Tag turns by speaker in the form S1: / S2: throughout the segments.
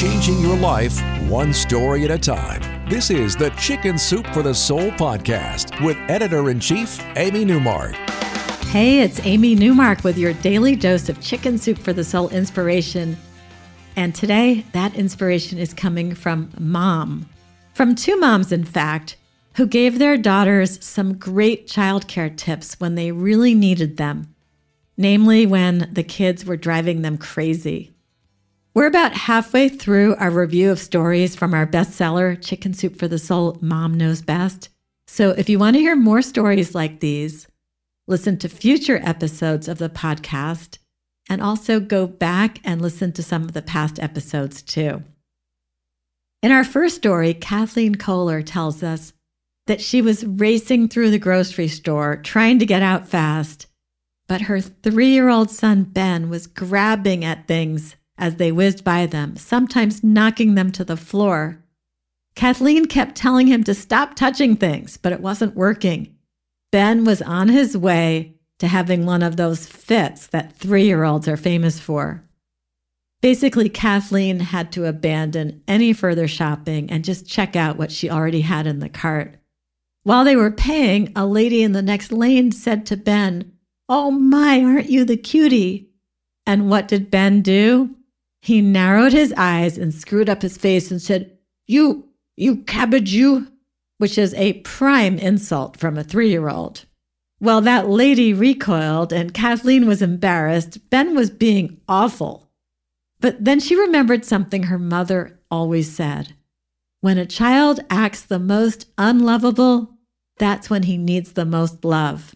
S1: changing your life one story at a time. This is the Chicken Soup for the Soul podcast with editor in chief, Amy Newmark.
S2: Hey, it's Amy Newmark with your daily dose of Chicken Soup for the Soul inspiration. And today, that inspiration is coming from mom. From two moms, in fact, who gave their daughters some great childcare tips when they really needed them, namely when the kids were driving them crazy. We're about halfway through our review of stories from our bestseller, Chicken Soup for the Soul Mom Knows Best. So if you want to hear more stories like these, listen to future episodes of the podcast, and also go back and listen to some of the past episodes too. In our first story, Kathleen Kohler tells us that she was racing through the grocery store trying to get out fast, but her three year old son Ben was grabbing at things as they whizzed by them, sometimes knocking them to the floor. Kathleen kept telling him to stop touching things, but it wasn't working. Ben was on his way to having one of those fits that three year olds are famous for. Basically, Kathleen had to abandon any further shopping and just check out what she already had in the cart. While they were paying, a lady in the next lane said to Ben, Oh my, aren't you the cutie? And what did Ben do? He narrowed his eyes and screwed up his face and said, You, you cabbage, you, which is a prime insult from a three year old. While that lady recoiled and Kathleen was embarrassed, Ben was being awful. But then she remembered something her mother always said When a child acts the most unlovable, that's when he needs the most love.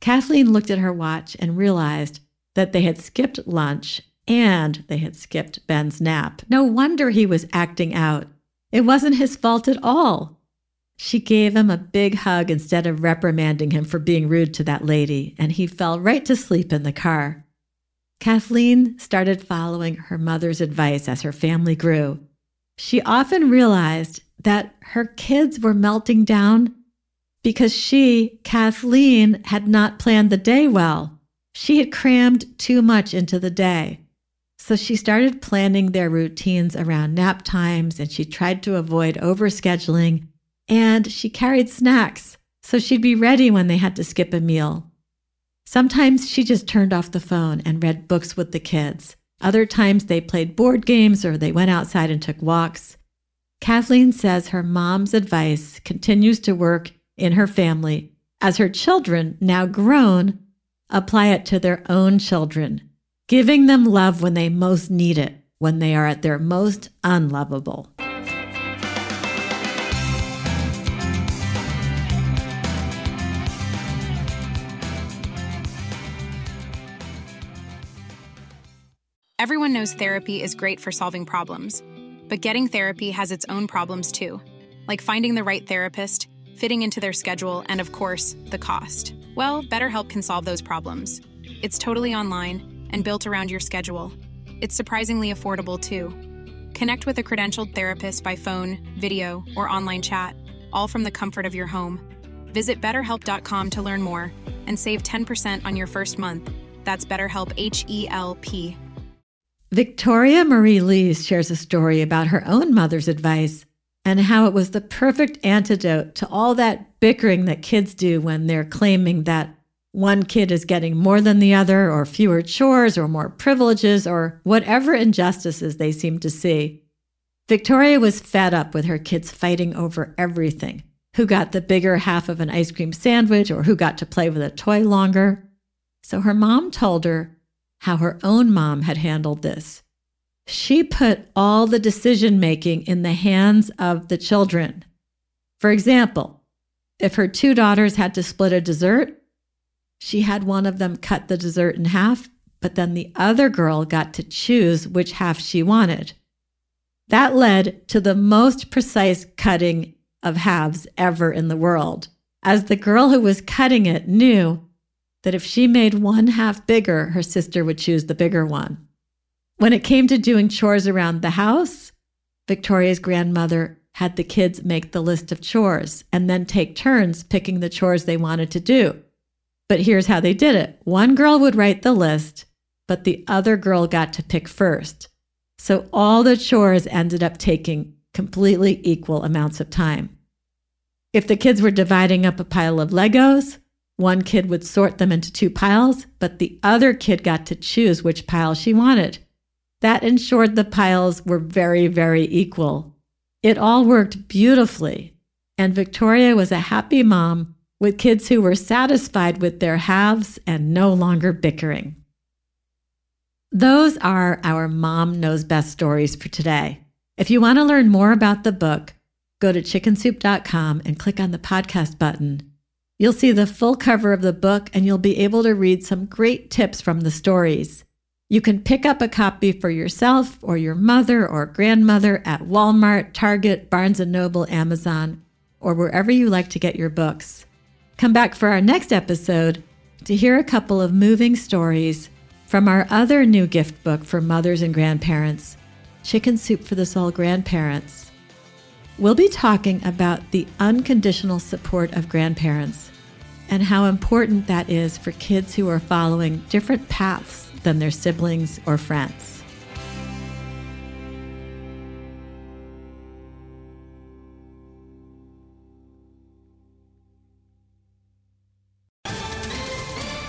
S2: Kathleen looked at her watch and realized that they had skipped lunch and they had skipped Ben's nap. No wonder he was acting out. It wasn't his fault at all. She gave him a big hug instead of reprimanding him for being rude to that lady, and he fell right to sleep in the car. Kathleen started following her mother's advice as her family grew. She often realized that her kids were melting down because she, Kathleen, had not planned the day well. She had crammed too much into the day. So she started planning their routines around nap times and she tried to avoid overscheduling and she carried snacks so she'd be ready when they had to skip a meal. Sometimes she just turned off the phone and read books with the kids. Other times they played board games or they went outside and took walks. Kathleen says her mom's advice continues to work in her family as her children, now grown, apply it to their own children giving them love when they most need it, when they are at their most unlovable.
S3: Everyone knows therapy is great for solving problems, but getting therapy has its own problems too, like finding the right therapist, fitting into their schedule, and of course, the cost. Well, BetterHelp can solve those problems. It's totally online and built around your schedule. It's surprisingly affordable, too. Connect with a credentialed therapist by phone, video, or online chat, all from the comfort of your home. Visit betterhelp.com to learn more and save 10% on your first month. That's BetterHelp H E L P.
S2: Victoria Marie Lees shares a story about her own mother's advice and how it was the perfect antidote to all that bickering that kids do when they're claiming that one kid is getting more than the other, or fewer chores, or more privileges, or whatever injustices they seem to see. Victoria was fed up with her kids fighting over everything who got the bigger half of an ice cream sandwich, or who got to play with a toy longer. So her mom told her how her own mom had handled this. She put all the decision making in the hands of the children. For example, if her two daughters had to split a dessert, she had one of them cut the dessert in half, but then the other girl got to choose which half she wanted. That led to the most precise cutting of halves ever in the world, as the girl who was cutting it knew that if she made one half bigger, her sister would choose the bigger one. When it came to doing chores around the house, Victoria's grandmother had the kids make the list of chores and then take turns picking the chores they wanted to do. But here's how they did it one girl would write the list, but the other girl got to pick first. So all the chores ended up taking completely equal amounts of time. If the kids were dividing up a pile of Legos, one kid would sort them into two piles, but the other kid got to choose which pile she wanted. That ensured the piles were very, very equal. It all worked beautifully, and Victoria was a happy mom with kids who were satisfied with their halves and no longer bickering. Those are our Mom Knows Best stories for today. If you want to learn more about the book, go to chickensoup.com and click on the podcast button. You'll see the full cover of the book and you'll be able to read some great tips from the stories. You can pick up a copy for yourself or your mother or grandmother at Walmart, Target, Barnes & Noble, Amazon, or wherever you like to get your books. Come back for our next episode to hear a couple of moving stories from our other new gift book for mothers and grandparents, Chicken Soup for the Soul Grandparents. We'll be talking about the unconditional support of grandparents and how important that is for kids who are following different paths than their siblings or friends.